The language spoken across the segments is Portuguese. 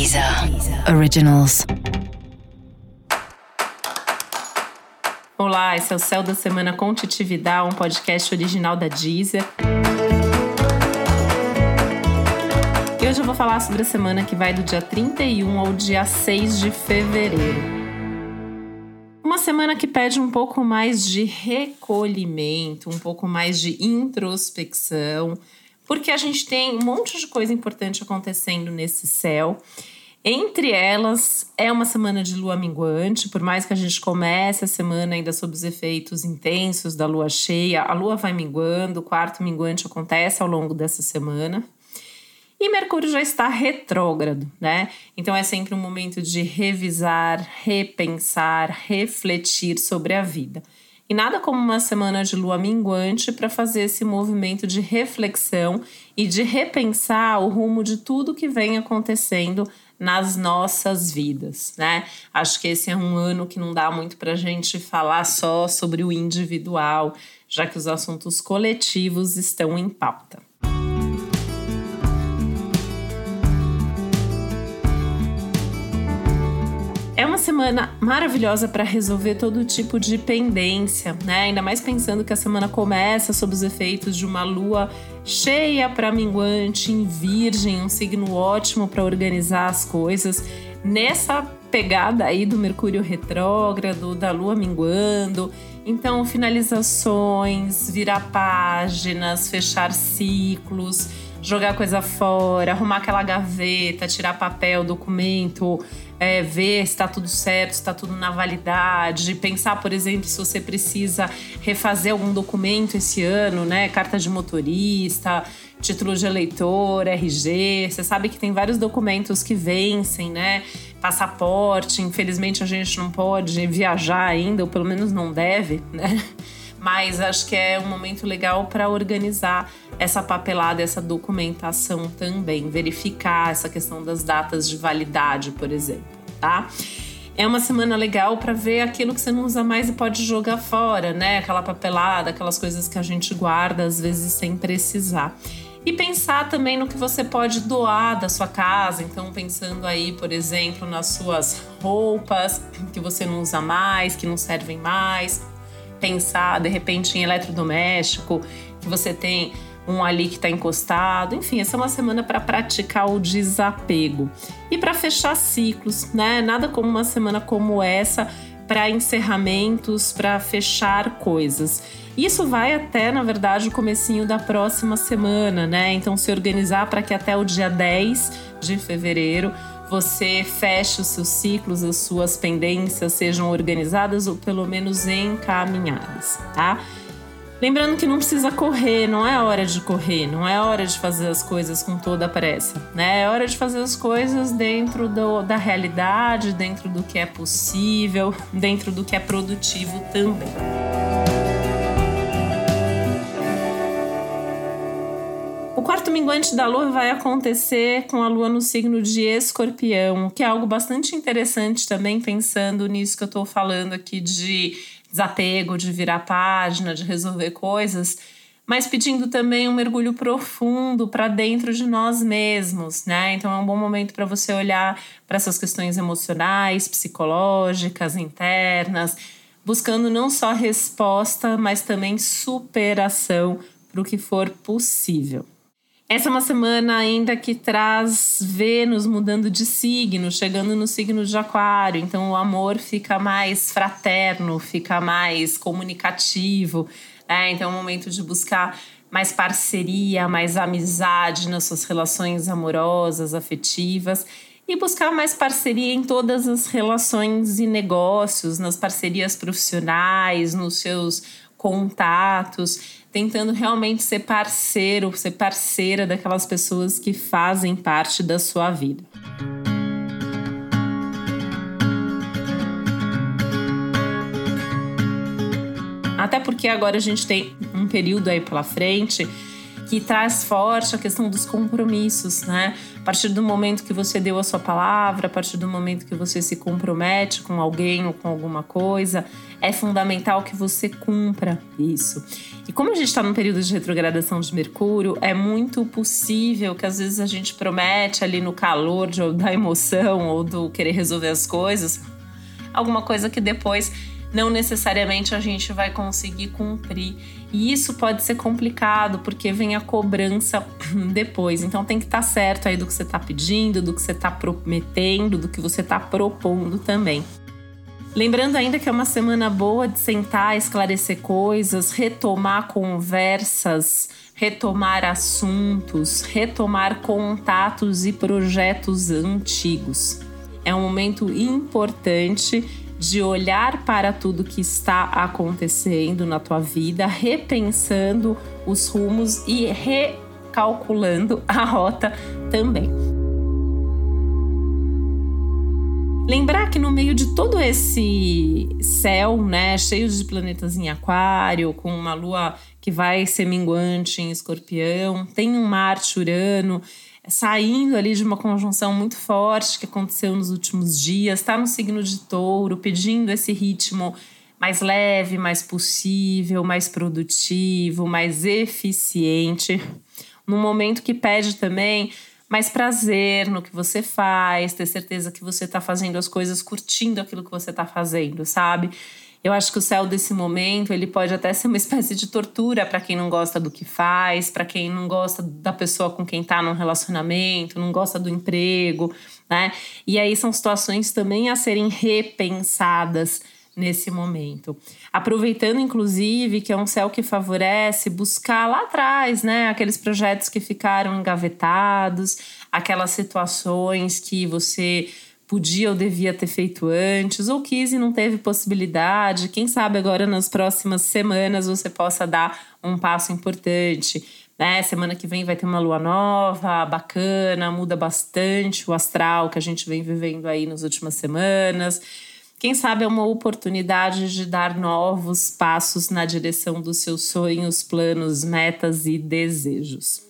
Deezer Originals. Olá, esse é o Céu da Semana com Titividade, um podcast original da Deezer. E hoje eu vou falar sobre a semana que vai do dia 31 ao dia 6 de fevereiro. Uma semana que pede um pouco mais de recolhimento, um pouco mais de introspecção, porque a gente tem um monte de coisa importante acontecendo nesse céu. Entre elas, é uma semana de lua minguante, por mais que a gente comece a semana ainda sob os efeitos intensos da lua cheia, a lua vai minguando, o quarto minguante acontece ao longo dessa semana. E Mercúrio já está retrógrado, né? Então é sempre um momento de revisar, repensar, refletir sobre a vida. E nada como uma semana de lua minguante para fazer esse movimento de reflexão e de repensar o rumo de tudo que vem acontecendo nas nossas vidas, né? Acho que esse é um ano que não dá muito para a gente falar só sobre o individual, já que os assuntos coletivos estão em pauta. Semana maravilhosa para resolver todo tipo de pendência, né? Ainda mais pensando que a semana começa sob os efeitos de uma lua cheia para minguante em Virgem, um signo ótimo para organizar as coisas. Nessa pegada aí do Mercúrio retrógrado, da lua minguando. Então, finalizações, virar páginas, fechar ciclos, jogar coisa fora, arrumar aquela gaveta, tirar papel, documento, é, ver se está tudo certo, se está tudo na validade, pensar, por exemplo, se você precisa refazer algum documento esse ano, né? Carta de motorista, título de eleitor, RG. Você sabe que tem vários documentos que vencem, né? Passaporte, infelizmente a gente não pode viajar ainda, ou pelo menos não deve, né? Mas acho que é um momento legal para organizar essa papelada, essa documentação também, verificar essa questão das datas de validade, por exemplo, tá? É uma semana legal para ver aquilo que você não usa mais e pode jogar fora, né? Aquela papelada, aquelas coisas que a gente guarda às vezes sem precisar. E pensar também no que você pode doar da sua casa. Então, pensando aí, por exemplo, nas suas roupas que você não usa mais, que não servem mais. Pensar, de repente, em eletrodoméstico, que você tem um ali que está encostado. Enfim, essa é uma semana para praticar o desapego e para fechar ciclos, né? Nada como uma semana como essa para encerramentos, para fechar coisas. Isso vai até, na verdade, o comecinho da próxima semana, né? Então se organizar para que até o dia 10 de fevereiro você feche os seus ciclos, as suas pendências sejam organizadas ou pelo menos encaminhadas, tá? Lembrando que não precisa correr, não é hora de correr, não é hora de fazer as coisas com toda a pressa, né? É hora de fazer as coisas dentro do, da realidade, dentro do que é possível, dentro do que é produtivo também. Quarto minguante da lua vai acontecer com a lua no signo de escorpião, que é algo bastante interessante também, pensando nisso que eu estou falando aqui de desapego, de virar página, de resolver coisas, mas pedindo também um mergulho profundo para dentro de nós mesmos, né? Então é um bom momento para você olhar para essas questões emocionais, psicológicas, internas, buscando não só resposta, mas também superação para o que for possível. Essa é uma semana ainda que traz Vênus mudando de signo, chegando no signo de Aquário. Então o amor fica mais fraterno, fica mais comunicativo. Né? Então é um momento de buscar mais parceria, mais amizade nas suas relações amorosas, afetivas e buscar mais parceria em todas as relações e negócios, nas parcerias profissionais, nos seus contatos tentando realmente ser parceiro, ser parceira daquelas pessoas que fazem parte da sua vida. Até porque agora a gente tem um período aí pela frente que traz forte a questão dos compromissos, né? A partir do momento que você deu a sua palavra, a partir do momento que você se compromete com alguém ou com alguma coisa, é fundamental que você cumpra isso. E como a gente está num período de retrogradação de Mercúrio, é muito possível que às vezes a gente promete ali no calor de, da emoção ou do querer resolver as coisas, alguma coisa que depois não necessariamente a gente vai conseguir cumprir. E isso pode ser complicado, porque vem a cobrança depois. Então tem que estar tá certo aí do que você está pedindo, do que você está prometendo, do que você está propondo também. Lembrando ainda que é uma semana boa de sentar, esclarecer coisas, retomar conversas, retomar assuntos, retomar contatos e projetos antigos. É um momento importante de olhar para tudo que está acontecendo na tua vida, repensando os rumos e recalculando a rota também. Lembrar que no meio de todo esse céu, né, cheio de planetas em aquário, com uma lua que vai ser minguante em escorpião, tem um Marte Urano saindo ali de uma conjunção muito forte que aconteceu nos últimos dias, está no signo de touro, pedindo esse ritmo mais leve, mais possível, mais produtivo, mais eficiente. Num momento que pede também mais prazer no que você faz, ter certeza que você está fazendo as coisas curtindo aquilo que você está fazendo, sabe? Eu acho que o céu desse momento, ele pode até ser uma espécie de tortura para quem não gosta do que faz, para quem não gosta da pessoa com quem está num relacionamento, não gosta do emprego, né? E aí são situações também a serem repensadas nesse momento. Aproveitando, inclusive, que é um céu que favorece buscar lá atrás, né? Aqueles projetos que ficaram engavetados, aquelas situações que você podia ou devia ter feito antes, ou quis e não teve possibilidade. Quem sabe agora nas próximas semanas você possa dar um passo importante. Né? Semana que vem vai ter uma lua nova, bacana, muda bastante o astral que a gente vem vivendo aí nas últimas semanas. Quem sabe é uma oportunidade de dar novos passos na direção dos seus sonhos, planos, metas e desejos.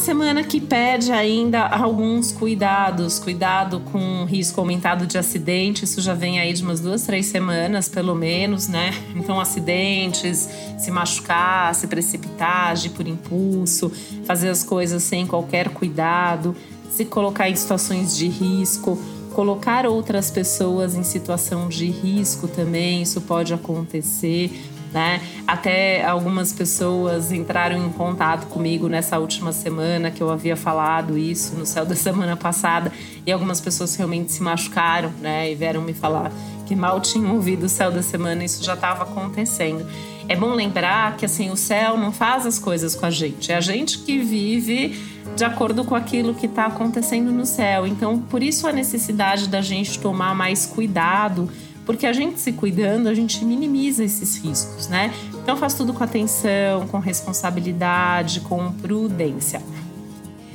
Semana que pede ainda alguns cuidados, cuidado com risco aumentado de acidente, isso já vem aí de umas duas, três semanas, pelo menos, né? Então, acidentes, se machucar, se precipitar, agir por impulso, fazer as coisas sem qualquer cuidado, se colocar em situações de risco, colocar outras pessoas em situação de risco também, isso pode acontecer né? Até algumas pessoas entraram em contato comigo nessa última semana que eu havia falado isso no céu da semana passada e algumas pessoas realmente se machucaram, né? E vieram me falar que mal tinham ouvido o céu da semana, isso já estava acontecendo. É bom lembrar que assim o céu não faz as coisas com a gente, é a gente que vive de acordo com aquilo que está acontecendo no céu. Então, por isso a necessidade da gente tomar mais cuidado porque a gente se cuidando, a gente minimiza esses riscos, né? Então faz tudo com atenção, com responsabilidade, com prudência.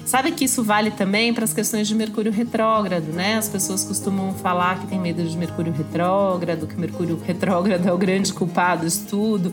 Sabe que isso vale também para as questões de Mercúrio retrógrado, né? As pessoas costumam falar que tem medo de Mercúrio retrógrado, que Mercúrio retrógrado é o grande culpado disso tudo.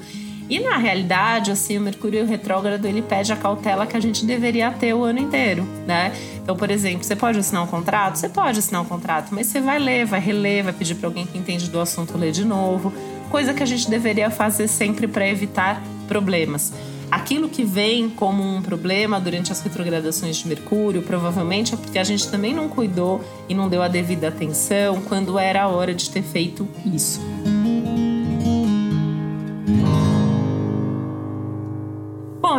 E na realidade, assim, o Mercúrio retrógrado ele pede a cautela que a gente deveria ter o ano inteiro, né? Então, por exemplo, você pode assinar um contrato? Você pode assinar um contrato, mas você vai ler, vai reler, vai pedir para alguém que entende do assunto ler de novo. Coisa que a gente deveria fazer sempre para evitar problemas. Aquilo que vem como um problema durante as retrogradações de Mercúrio, provavelmente é porque a gente também não cuidou e não deu a devida atenção quando era a hora de ter feito isso.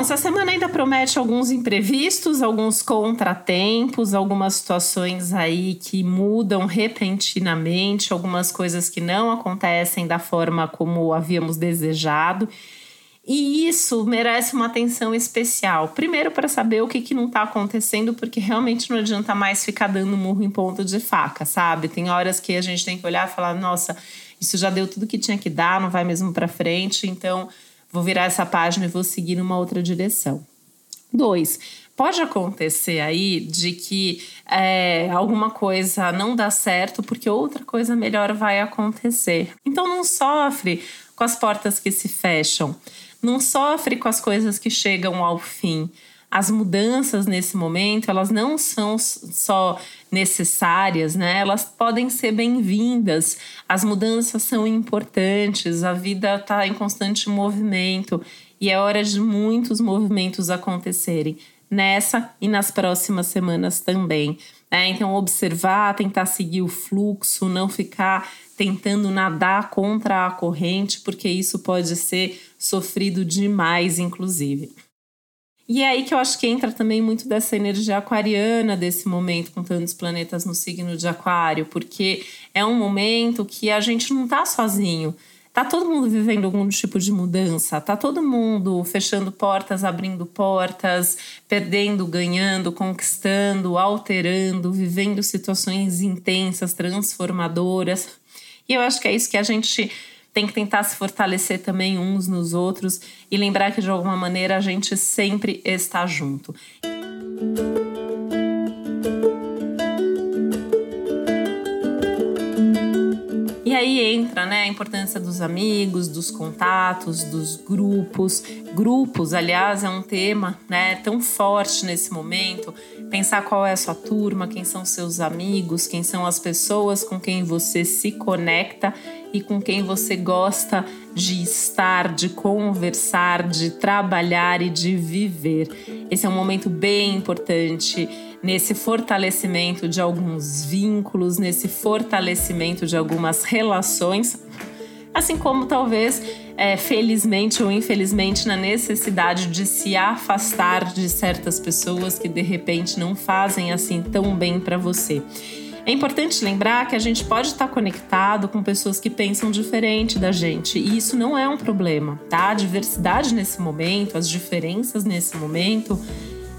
Essa semana ainda promete alguns imprevistos, alguns contratempos, algumas situações aí que mudam repentinamente, algumas coisas que não acontecem da forma como havíamos desejado. E isso merece uma atenção especial. Primeiro, para saber o que, que não está acontecendo, porque realmente não adianta mais ficar dando murro em ponto de faca, sabe? Tem horas que a gente tem que olhar e falar: nossa, isso já deu tudo que tinha que dar, não vai mesmo para frente. Então, vou virar essa página e vou seguir numa outra direção. Dois, pode acontecer aí de que é, alguma coisa não dá certo porque outra coisa melhor vai acontecer. Então não sofre com as portas que se fecham, não sofre com as coisas que chegam ao fim as mudanças nesse momento, elas não são só necessárias, né? Elas podem ser bem-vindas. As mudanças são importantes, a vida está em constante movimento e é hora de muitos movimentos acontecerem nessa e nas próximas semanas também. Né? Então, observar, tentar seguir o fluxo, não ficar tentando nadar contra a corrente, porque isso pode ser sofrido demais, inclusive. E é aí que eu acho que entra também muito dessa energia aquariana desse momento, com tantos planetas no signo de Aquário, porque é um momento que a gente não tá sozinho. Tá todo mundo vivendo algum tipo de mudança, tá todo mundo fechando portas, abrindo portas, perdendo, ganhando, conquistando, alterando, vivendo situações intensas, transformadoras. E eu acho que é isso que a gente tem que tentar se fortalecer também uns nos outros e lembrar que de alguma maneira a gente sempre está junto. E aí entra né, a importância dos amigos, dos contatos, dos grupos. Grupos, aliás, é um tema né, tão forte nesse momento. Pensar qual é a sua turma, quem são seus amigos, quem são as pessoas com quem você se conecta e com quem você gosta de estar, de conversar, de trabalhar e de viver. Esse é um momento bem importante nesse fortalecimento de alguns vínculos, nesse fortalecimento de algumas relações, assim como talvez, é, felizmente ou infelizmente, na necessidade de se afastar de certas pessoas que de repente não fazem assim tão bem para você. É importante lembrar que a gente pode estar conectado com pessoas que pensam diferente da gente, e isso não é um problema, tá? A diversidade nesse momento, as diferenças nesse momento,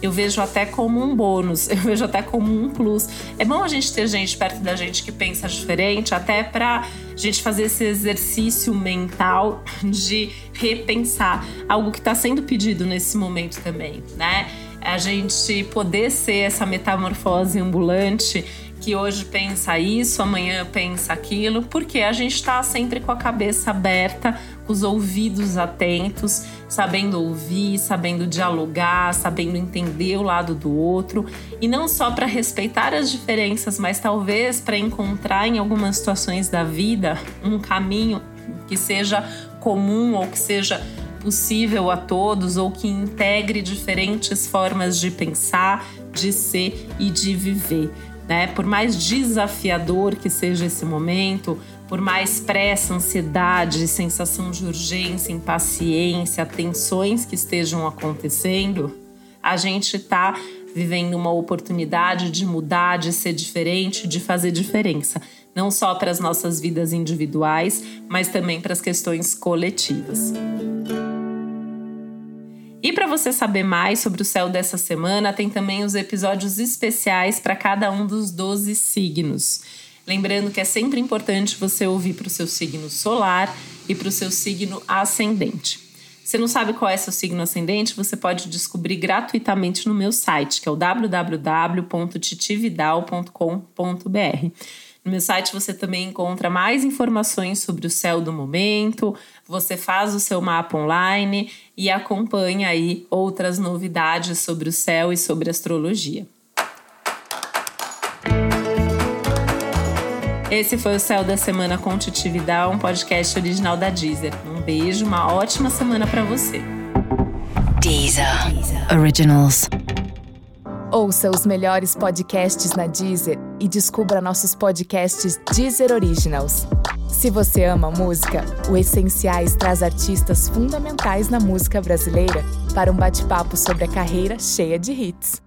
eu vejo até como um bônus, eu vejo até como um plus. É bom a gente ter gente perto da gente que pensa diferente, até para a gente fazer esse exercício mental de repensar algo que está sendo pedido nesse momento também, né? A gente poder ser essa metamorfose ambulante que hoje pensa isso, amanhã pensa aquilo, porque a gente está sempre com a cabeça aberta, com os ouvidos atentos, sabendo ouvir, sabendo dialogar, sabendo entender o lado do outro, e não só para respeitar as diferenças, mas talvez para encontrar em algumas situações da vida um caminho que seja comum ou que seja possível a todos ou que integre diferentes formas de pensar, de ser e de viver. Né? Por mais desafiador que seja esse momento, por mais pressa, ansiedade, sensação de urgência, impaciência, tensões que estejam acontecendo, a gente está vivendo uma oportunidade de mudar, de ser diferente, de fazer diferença. Não só para as nossas vidas individuais, mas também para as questões coletivas. E para você saber mais sobre o céu dessa semana, tem também os episódios especiais para cada um dos 12 signos. Lembrando que é sempre importante você ouvir para o seu signo solar e para o seu signo ascendente. Se não sabe qual é seu signo ascendente, você pode descobrir gratuitamente no meu site, que é o www.titividal.com.br. No meu site você também encontra mais informações sobre o céu do momento, você faz o seu mapa online e acompanha aí outras novidades sobre o céu e sobre astrologia. Esse foi o Céu da Semana com Titividade, um podcast original da Deezer. Um beijo, uma ótima semana para você. Deezer. Originals. Ouça os melhores podcasts na Deezer e descubra nossos podcasts Deezer Originals. Se você ama música, o Essenciais traz artistas fundamentais na música brasileira para um bate-papo sobre a carreira cheia de hits.